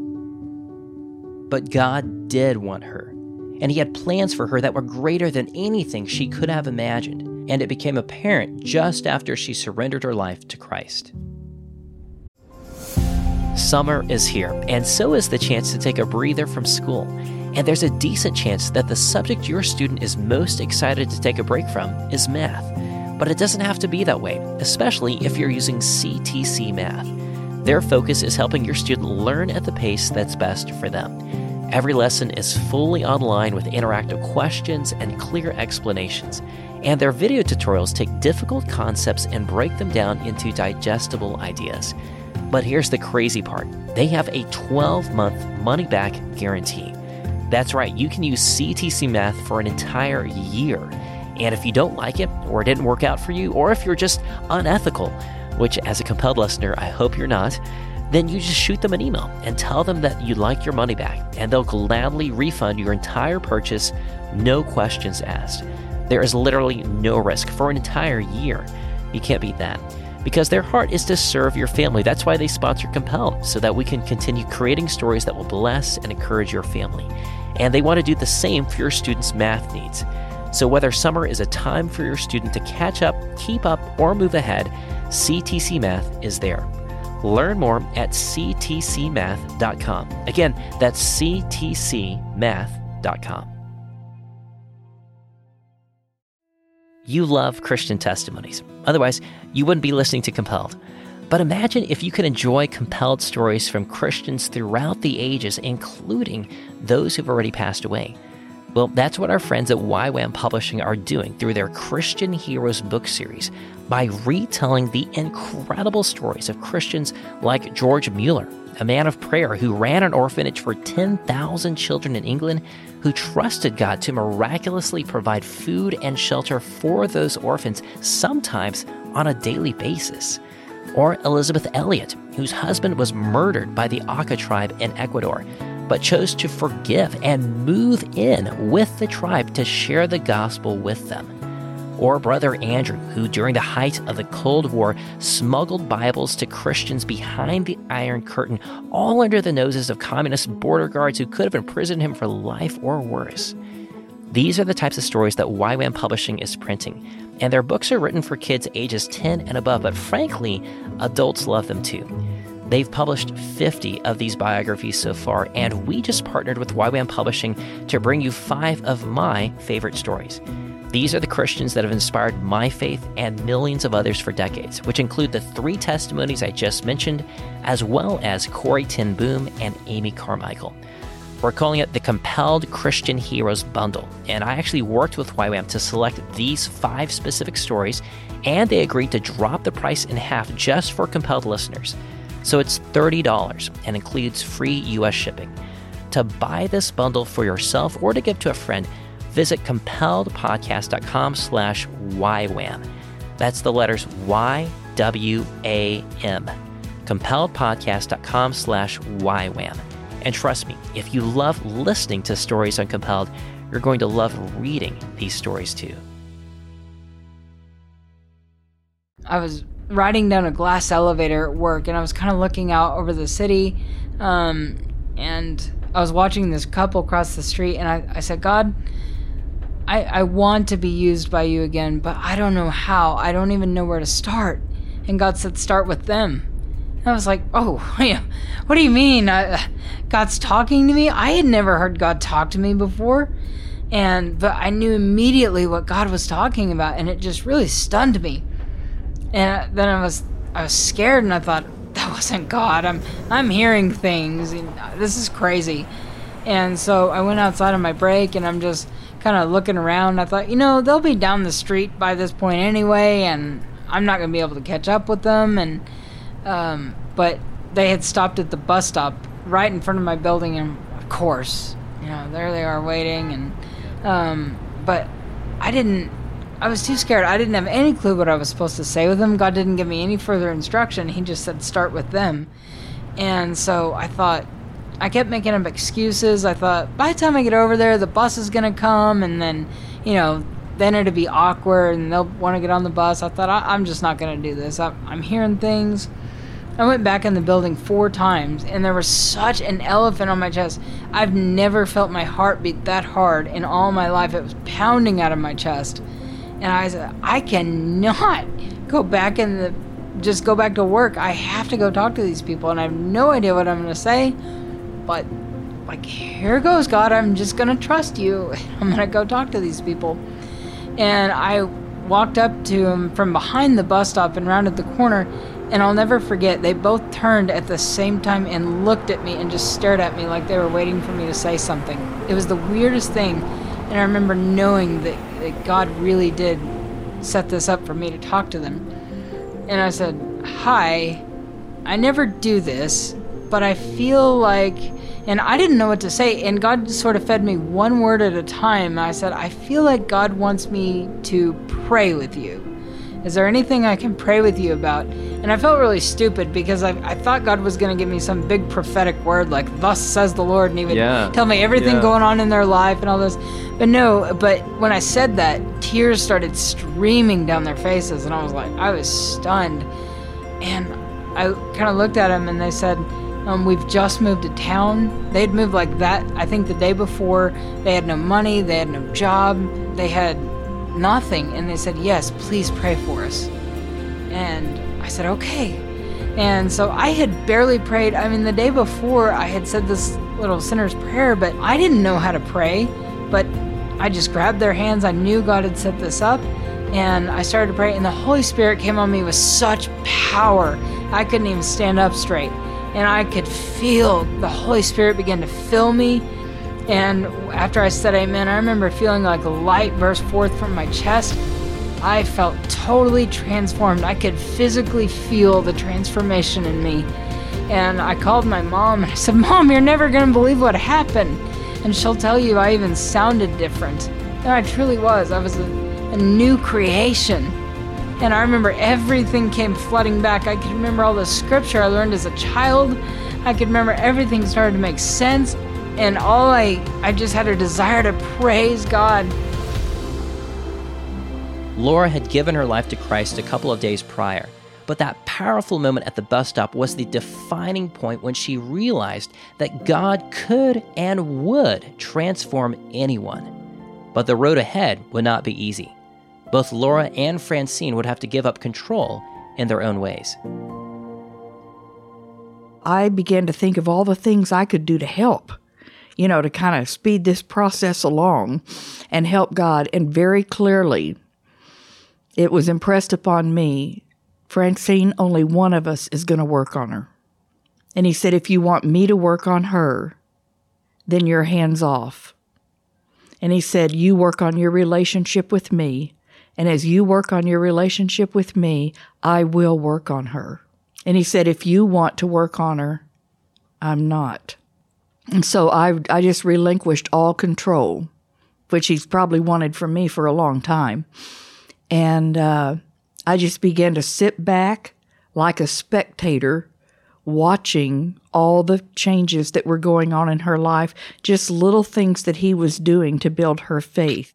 But God did want her, and He had plans for her that were greater than anything she could have imagined, and it became apparent just after she surrendered her life to Christ. Summer is here, and so is the chance to take a breather from school. And there's a decent chance that the subject your student is most excited to take a break from is math. But it doesn't have to be that way, especially if you're using CTC Math. Their focus is helping your student learn at the pace that's best for them. Every lesson is fully online with interactive questions and clear explanations. And their video tutorials take difficult concepts and break them down into digestible ideas. But here's the crazy part they have a 12 month money back guarantee. That's right, you can use CTC Math for an entire year. And if you don't like it, or it didn't work out for you, or if you're just unethical, which as a compelled listener, I hope you're not, then you just shoot them an email and tell them that you'd like your money back, and they'll gladly refund your entire purchase, no questions asked. There is literally no risk for an entire year. You can't beat that because their heart is to serve your family. That's why they sponsor Compel, so that we can continue creating stories that will bless and encourage your family. And they want to do the same for your students' math needs. So, whether summer is a time for your student to catch up, keep up, or move ahead, CTC Math is there. Learn more at ctcmath.com. Again, that's ctcmath.com. You love Christian testimonies. Otherwise, you wouldn't be listening to Compelled. But imagine if you could enjoy compelled stories from Christians throughout the ages, including those who've already passed away. Well, that's what our friends at YWAM Publishing are doing through their Christian Heroes book series by retelling the incredible stories of Christians like George Mueller, a man of prayer who ran an orphanage for 10,000 children in England, who trusted God to miraculously provide food and shelter for those orphans, sometimes on a daily basis. Or Elisabeth Elliot, whose husband was murdered by the Auca tribe in Ecuador, but chose to forgive and move in with the tribe to share the gospel with them. Or Brother Andrew, who during the height of the Cold War smuggled Bibles to Christians behind the Iron Curtain, all under the noses of communist border guards who could have imprisoned him for life or worse. These are the types of stories that YWAM Publishing is printing, and their books are written for kids ages 10 and above, but frankly, adults love them too. They've published 50 of these biographies so far, and we just partnered with YWAM Publishing to bring you five of my favorite stories. These are the Christians that have inspired my faith and millions of others for decades, which include the three testimonies I just mentioned, as well as Corrie ten Boom and Amy Carmichael. We're calling it the Compelled Christian Heroes Bundle, and I actually worked with YWAM to select these five specific stories, and they agreed to drop the price in half just for compelled listeners. So it's $30 and includes free US shipping. To buy this bundle for yourself or to give to a friend, visit compelledpodcast.com slash YWAM. That's the letters Y-W-A-M. compelledpodcast.com slash YWAM. And trust me, if you love listening to stories on Compelled, you're going to love reading these stories too. I was riding down a glass elevator at work and I was kind of looking out over the city. Um, and I was watching this couple cross the street and I, I said, God, I, I want to be used by you again, but I don't know how. I don't even know where to start. And God said, start with them. I was like, oh, [laughs] what do you mean? I, uh, God's talking to me? I had never heard God talk to me before. And, but I knew immediately what God was talking about, and it just really stunned me. And then I was, I was scared, and I thought, that [laughs] wasn't God. I'm, I'm hearing things. this is crazy. And so I went outside on my break, and I'm just kind of looking around. I thought, you know, they'll be down the street by this point anyway, and I'm not going to be able to catch up with them. And, um, but they had stopped at the bus stop right in front of my building, and of course, you know, there they are waiting. And um, but I didn't. I was too scared. I didn't have any clue what I was supposed to say with them. God didn't give me any further instruction. He just said start with them. And so I thought, I kept making up excuses. I thought by the time I get over there, the bus is gonna come, and then, you know, then it'd be awkward, and they'll want to get on the bus. I thought I, am just not gonna do this. I'm, I'm hearing things. I went back in the building four times, and there was such an elephant on my chest. I've never felt my heart beat that hard in all my life. It was pounding out of my chest. And I said, I cannot [laughs] go back in the, just go back to work. I have to go talk to these people, and I have no idea what I'm to say. But, like, here goes, God. I'm just going to trust you. [laughs] I'm going to go talk to these people. And I walked up to him from behind the bus stop and rounded the corner and I'll never forget, they both turned at the same time and looked at me and just stared at me like they were waiting for me to say something. It was the weirdest thing. And I remember knowing that, that God really did set this up for me to talk to them. And I said, Hi, I never do this, but I feel like. And I didn't know what to say. And God sort of fed me one word at a time. I said, I feel like God wants me to pray with you. Is there anything I can pray with you about? And I felt really stupid because I, I thought God was going to give me some big prophetic word like, Thus says the Lord, and He would yeah. tell me everything yeah. going on in their life and all this. But no, but when I said that, tears started streaming down their faces, and I was like, I was stunned. And I kind of looked at them and they said, um, We've just moved to town. They'd moved like that, I think, the day before. They had no money, they had no job, they had nothing. And they said, Yes, please pray for us. And I said, Okay. And so I had barely prayed. I mean, the day before I had said this little sinner's prayer, but I didn't know how to pray. But I just grabbed their hands. I knew God had set this up. And I started to pray, and the Holy Spirit came on me with such power. I couldn't even stand up straight. And I could feel the Holy Spirit begin to fill me and after I said amen, I remember feeling like light burst forth from my chest. I felt totally transformed. I could physically feel the transformation in me. And I called my mom and I said, Mom, you're never going to believe what happened. And she'll tell you I even sounded different. And I truly was. I was a, a new creation. And I remember everything came flooding back. I could remember all the scripture I learned as a child. I could remember everything started to make sense and all I I just had a desire to praise God. Laura had given her life to Christ a couple of days prior, but that powerful moment at the bus stop was the defining point when she realized that God could and would transform anyone. But the road ahead would not be easy. Both Laura and Francine would have to give up control in their own ways. I began to think of all the things I could do to help, you know, to kind of speed this process along and help God. And very clearly, it was impressed upon me Francine, only one of us is going to work on her. And he said, if you want me to work on her, then you're hands off. And he said, You work on your relationship with me. And as you work on your relationship with me, I will work on her. And he said, If you want to work on her, I'm not. And so I, I just relinquished all control, which he's probably wanted from me for a long time. And uh, I just began to sit back like a spectator, watching all the changes that were going on in her life, just little things that he was doing to build her faith.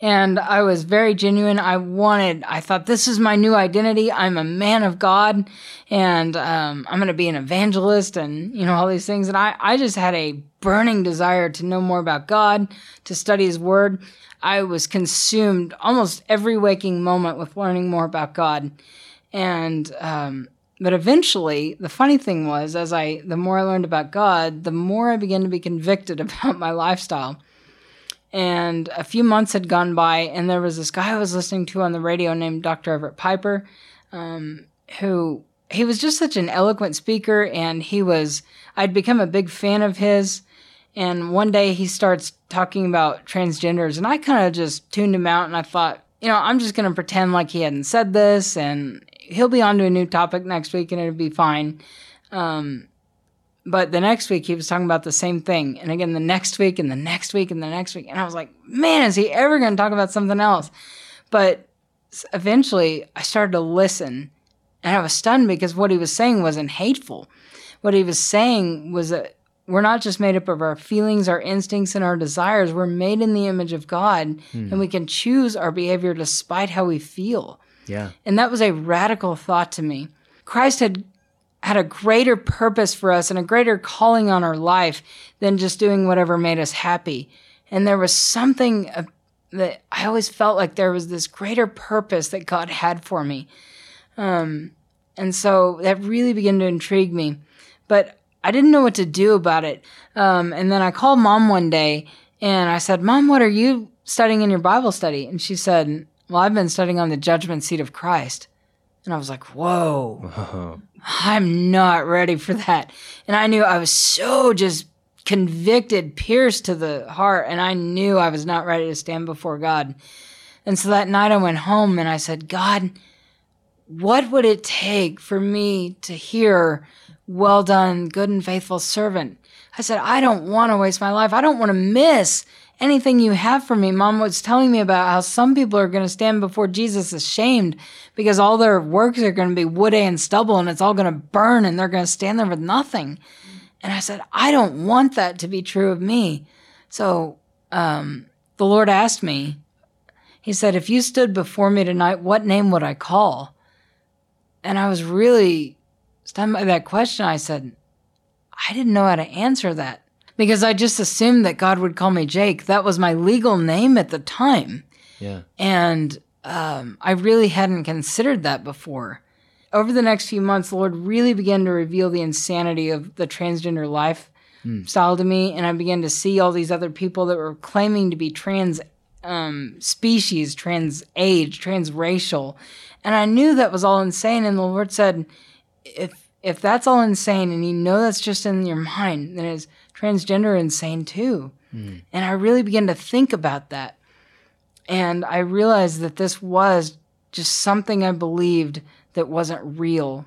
And I was very genuine. I wanted, I thought, this is my new identity. I'm a man of God and um, I'm going to be an evangelist and, you know, all these things. And I, I just had a burning desire to know more about God, to study His Word. I was consumed almost every waking moment with learning more about God. And, um, but eventually, the funny thing was, as I, the more I learned about God, the more I began to be convicted [laughs] about my lifestyle and a few months had gone by, and there was this guy I was listening to on the radio named Dr. Everett Piper, um, who he was just such an eloquent speaker, and he was I'd become a big fan of his. And one day he starts talking about transgenders, and I kind of just tuned him out, and I thought, you know, I'm just going to pretend like he hadn't said this, and he'll be on to a new topic next week, and it'll be fine. Um, but the next week he was talking about the same thing. And again, the next week and the next week and the next week. And I was like, man, is he ever going to talk about something else? But eventually I started to listen and I was stunned because what he was saying wasn't hateful. What he was saying was that we're not just made up of our feelings, our instincts, and our desires. We're made in the image of God mm. and we can choose our behavior despite how we feel. Yeah. And that was a radical thought to me. Christ had had a greater purpose for us and a greater calling on our life than just doing whatever made us happy. And there was something that I always felt like there was this greater purpose that God had for me. Um, and so that really began to intrigue me. But I didn't know what to do about it. Um, and then I called mom one day and I said, Mom, what are you studying in your Bible study? And she said, Well, I've been studying on the judgment seat of Christ. And I was like, Whoa. Uh-huh. I'm not ready for that. And I knew I was so just convicted, pierced to the heart, and I knew I was not ready to stand before God. And so that night I went home and I said, God, what would it take for me to hear, well done, good and faithful servant? I said, I don't want to waste my life. I don't want to miss anything you have for me. Mom was telling me about how some people are going to stand before Jesus ashamed because all their works are going to be wood and stubble and it's all going to burn and they're going to stand there with nothing. And I said, I don't want that to be true of me. So um, the Lord asked me, He said, If you stood before me tonight, what name would I call? And I was really stunned by that question. I said, I didn't know how to answer that because I just assumed that God would call me Jake. That was my legal name at the time. Yeah. And um, I really hadn't considered that before. Over the next few months, the Lord really began to reveal the insanity of the transgender life mm. style to me. And I began to see all these other people that were claiming to be trans um, species, trans age, transracial. And I knew that was all insane. And the Lord said, if if that's all insane and you know that's just in your mind, then it's transgender insane too. Mm. And I really began to think about that. And I realized that this was just something I believed that wasn't real.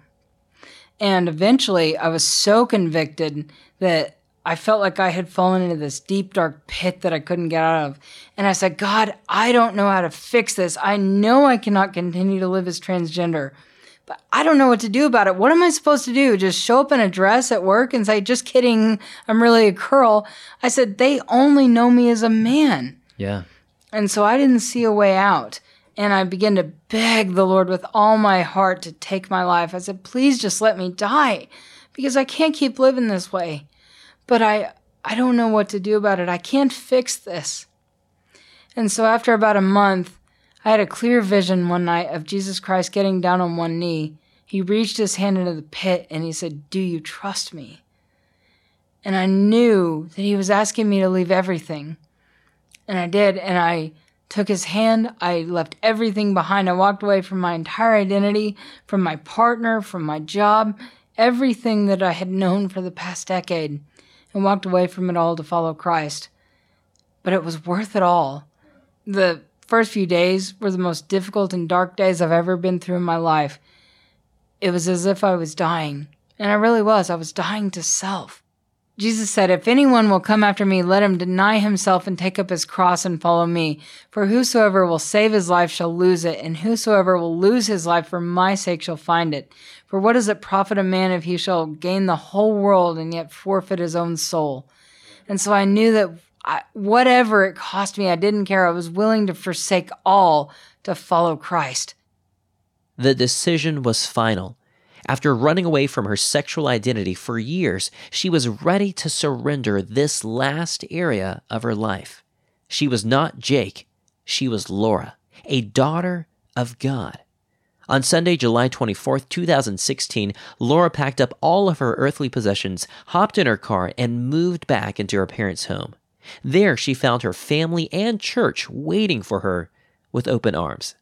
And eventually I was so convicted that I felt like I had fallen into this deep, dark pit that I couldn't get out of. And I said, God, I don't know how to fix this. I know I cannot continue to live as transgender but I don't know what to do about it. What am I supposed to do? Just show up in a dress at work and say, just kidding, I'm really a girl. I said, they only know me as a man. Yeah. And so I didn't see a way out. And I began to beg the Lord with all my heart to take my life. I said, please just let me die because I can't keep living this way. But I, I don't know what to do about it. I can't fix this. And so after about a month, I had a clear vision one night of Jesus Christ getting down on one knee. He reached his hand into the pit and he said, Do you trust me? And I knew that he was asking me to leave everything. And I did. And I took his hand. I left everything behind. I walked away from my entire identity, from my partner, from my job, everything that I had known for the past decade, and walked away from it all to follow Christ. But it was worth it all. The first few days were the most difficult and dark days I've ever been through in my life. It was as if I was dying. And I really was. I was dying to self. Jesus said, If anyone will come after me, let him deny himself and take up his cross and follow me. For whosoever will save his life shall lose it, and whosoever will lose his life for my sake shall find it. For what does it profit a man if he shall gain the whole world and yet forfeit his own soul? And so I knew that I, whatever it cost me, I didn't care. I was willing to forsake all to follow Christ. The decision was final. After running away from her sexual identity for years, she was ready to surrender this last area of her life. She was not Jake, she was Laura, a daughter of God. On Sunday, July 24th, 2016, Laura packed up all of her earthly possessions, hopped in her car, and moved back into her parents' home. There, she found her family and church waiting for her with open arms.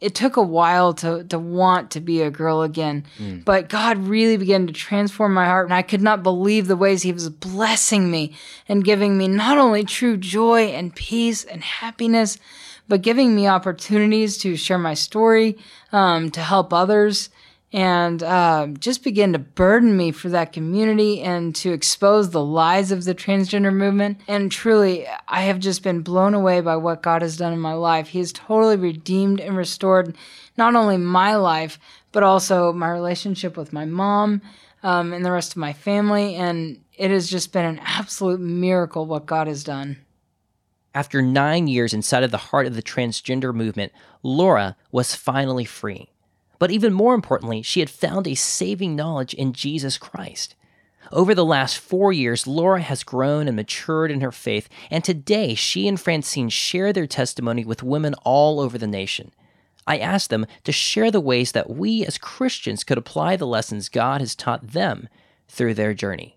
It took a while to, to want to be a girl again, mm. but God really began to transform my heart, and I could not believe the ways He was blessing me and giving me not only true joy and peace and happiness, but giving me opportunities to share my story, um, to help others and uh, just begin to burden me for that community and to expose the lies of the transgender movement. And truly, I have just been blown away by what God has done in my life. He has totally redeemed and restored not only my life, but also my relationship with my mom um, and the rest of my family. And it has just been an absolute miracle what God has done. After nine years inside of the heart of the transgender movement, Laura was finally free. But even more importantly, she had found a saving knowledge in Jesus Christ. Over the last four years, Laura has grown and matured in her faith, and today she and Francine share their testimony with women all over the nation. I asked them to share the ways that we as Christians could apply the lessons God has taught them through their journey.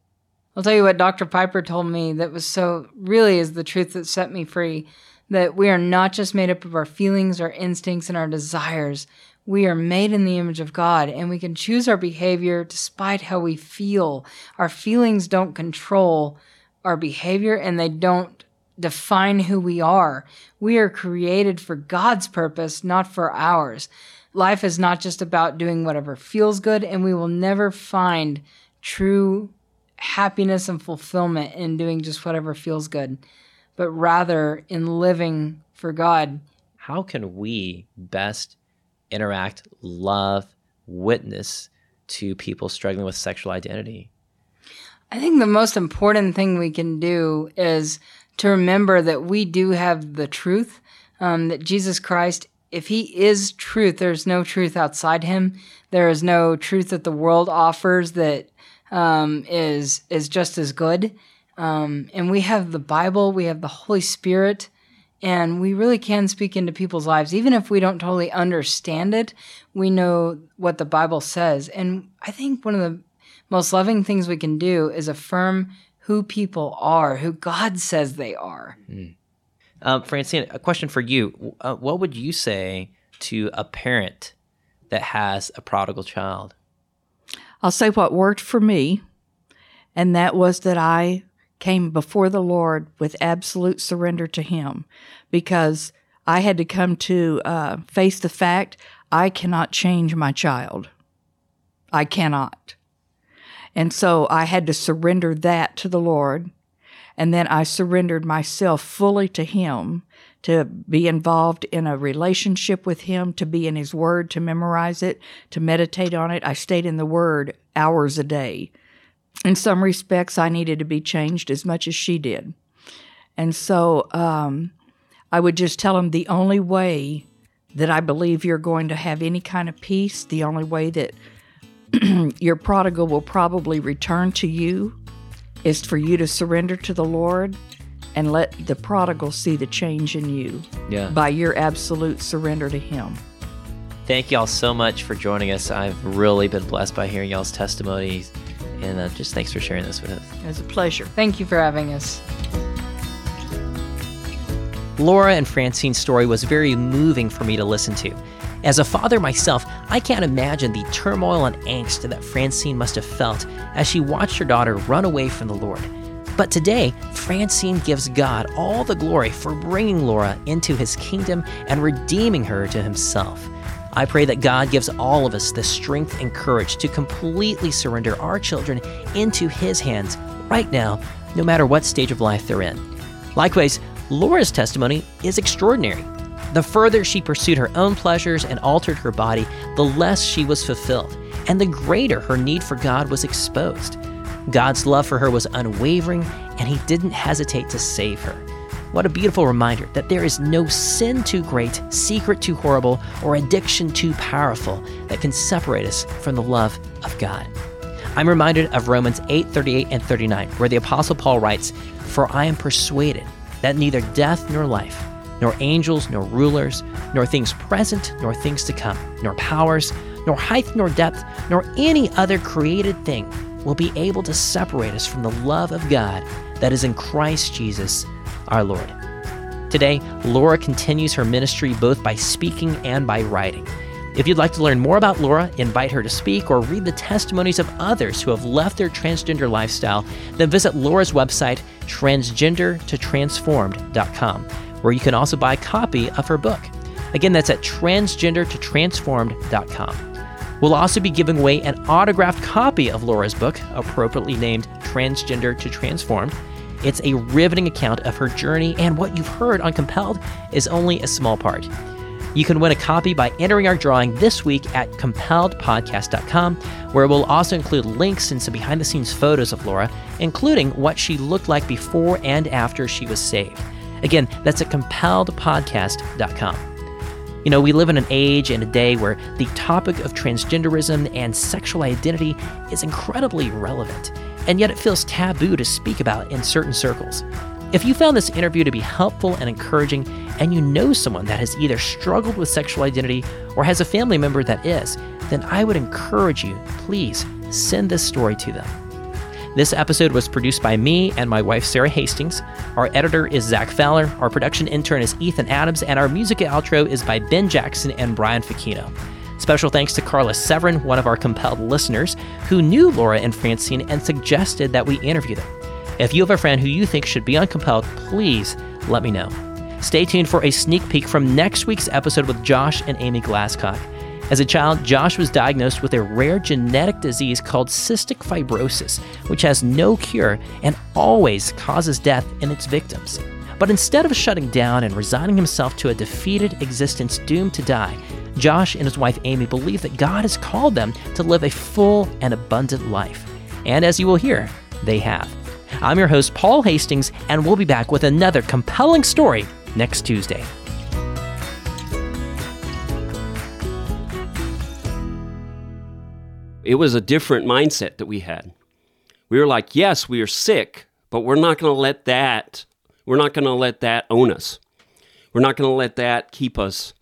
I'll tell you what Dr. Piper told me that was so really is the truth that set me free that we are not just made up of our feelings, our instincts, and our desires, we are made in the image of God and we can choose our behavior despite how we feel. Our feelings don't control our behavior and they don't define who we are. We are created for God's purpose, not for ours. Life is not just about doing whatever feels good, and we will never find true happiness and fulfillment in doing just whatever feels good, but rather in living for God. How can we best interact, love, witness to people struggling with sexual identity? I think the most important thing we can do is to remember that we do have the truth, um, that Jesus Christ, if He is truth, there's no truth outside Him. There is no truth that the world offers that um, is is just as good. Um, and we have the Bible, we have the Holy Spirit, and we really can speak into people's lives. Even if we don't totally understand it, we know what the Bible says. And I think one of the most loving things we can do is affirm who people are, who God says they are. Mm. Um, Francine, a question for you. Uh, what would you say to a parent that has a prodigal child? I'll say what worked for me, and that was that I came before the Lord with absolute surrender to Him because I had to come to uh, face the fact I cannot change my child. I cannot. And so I had to surrender that to the Lord. And then I surrendered myself fully to Him to be involved in a relationship with Him, to be in His Word, to memorize it, to meditate on it. I stayed in the Word hours a day in some respects, I needed to be changed as much as she did. And so um, I would just tell him the only way that I believe you're going to have any kind of peace, the only way that [clears throat] your prodigal will probably return to you is for you to surrender to the Lord and let the prodigal see the change in you Yeah. by your absolute surrender to Him. Thank y'all so much for joining us. I've really been blessed by hearing y'all's testimonies. And uh, just thanks for sharing this with us. It was a pleasure. Thank you for having us. Laura and Francine's story was very moving for me to listen to. As a father myself, I can't imagine the turmoil and angst that Francine must have felt as she watched her daughter run away from the Lord. But today, Francine gives God all the glory for bringing Laura into his kingdom and redeeming her to himself. I pray that God gives all of us the strength and courage to completely surrender our children into his hands right now, no matter what stage of life they're in. Likewise, Laura's testimony is extraordinary. The further she pursued her own pleasures and altered her body, the less she was fulfilled, and the greater her need for God was exposed. God's love for her was unwavering, and He didn't hesitate to save her. What a beautiful reminder that there is no sin too great, secret too horrible, or addiction too powerful that can separate us from the love of God. I'm reminded of Romans 8 38 and 39, where the Apostle Paul writes, For I am persuaded that neither death nor life, nor angels nor rulers, nor things present nor things to come, nor powers, nor height nor depth, nor any other created thing will be able to separate us from the love of God that is in Christ Jesus our Lord. Today, Laura continues her ministry both by speaking and by writing. If you'd like to learn more about Laura, invite her to speak, or read the testimonies of others who have left their transgender lifestyle, then visit Laura's website, transgendertotransformed.com, where you can also buy a copy of her book. Again, that's at transgendertotransformed.com. We'll also be giving away an autographed copy of Laura's book, appropriately named Transgender to Transformed. It's a riveting account of her journey, and what you've heard on Compelled is only a small part. You can win a copy by entering our drawing this week at compelledpodcast.com, where we'll also include links and some behind the scenes photos of Laura, including what she looked like before and after she was saved. Again, that's at compelledpodcast.com. You know, we live in an age and a day where the topic of transgenderism and sexual identity is incredibly relevant, and yet it feels taboo to speak about in certain circles. If you found this interview to be helpful and encouraging, and you know someone that has either struggled with sexual identity or has a family member that is, then I would encourage you, please send this story to them. This episode was produced by me and my wife, Sarah Hastings. Our editor is Zach Fowler. Our production intern is Ethan Adams. And our music outro is by Ben Jackson and Brian Facchino. Special thanks to Carla Severin, one of our compelled listeners, who knew Laura and Francine and suggested that we interview them. If you have a friend who you think should be on Compelled, please let me know. Stay tuned for a sneak peek from next week's episode with Josh and Amy Glasscock. As a child, Josh was diagnosed with a rare genetic disease called cystic fibrosis, which has no cure and always causes death in its victims. But instead of shutting down and resigning himself to a defeated existence doomed to die, Josh and his wife Amy believe that God has called them to live a full and abundant life. And as you will hear, they have. I'm your host, Paul Hastings, and we'll be back with another compelling story next Tuesday. It was a different mindset that we had. We were like, yes, we are sick, but we're not going to let that we're not going to let that own us. We're not going to let that keep us,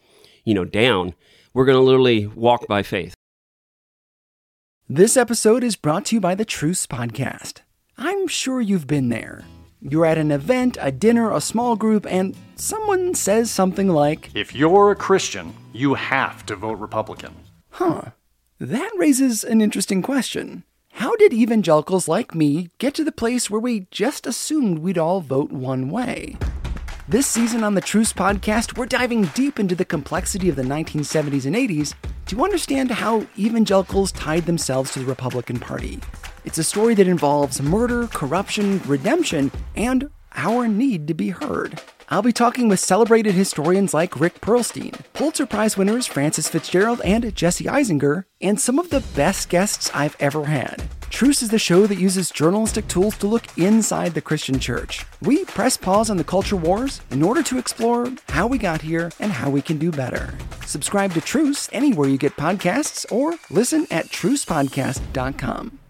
you know, down. We're going to literally walk by faith. This episode is brought to you by the Truce Podcast. I'm sure you've been there. You're at an event, a dinner, a small group, and someone says something like, If you're a Christian, you have to vote Republican. Huh, that raises an interesting question. How did evangelicals like me get to the place where we just assumed we'd all vote one way? This season on the Truce Podcast, we're diving deep into the complexity of the 1970s and 80s to understand how evangelicals tied themselves to the Republican Party. It's a story that involves murder, corruption, redemption, and our need to be heard. I'll be talking with celebrated historians like Rick Perlstein, Pulitzer Prize winners Frances Fitzgerald and Jesse Eisinger, and some of the best guests I've ever had. Truce is the show that uses journalistic tools to look inside the Christian church. We press pause on the culture wars in order to explore how we got here and how we can do better. Subscribe to Truce anywhere you get podcasts or listen at trucepodcast.com.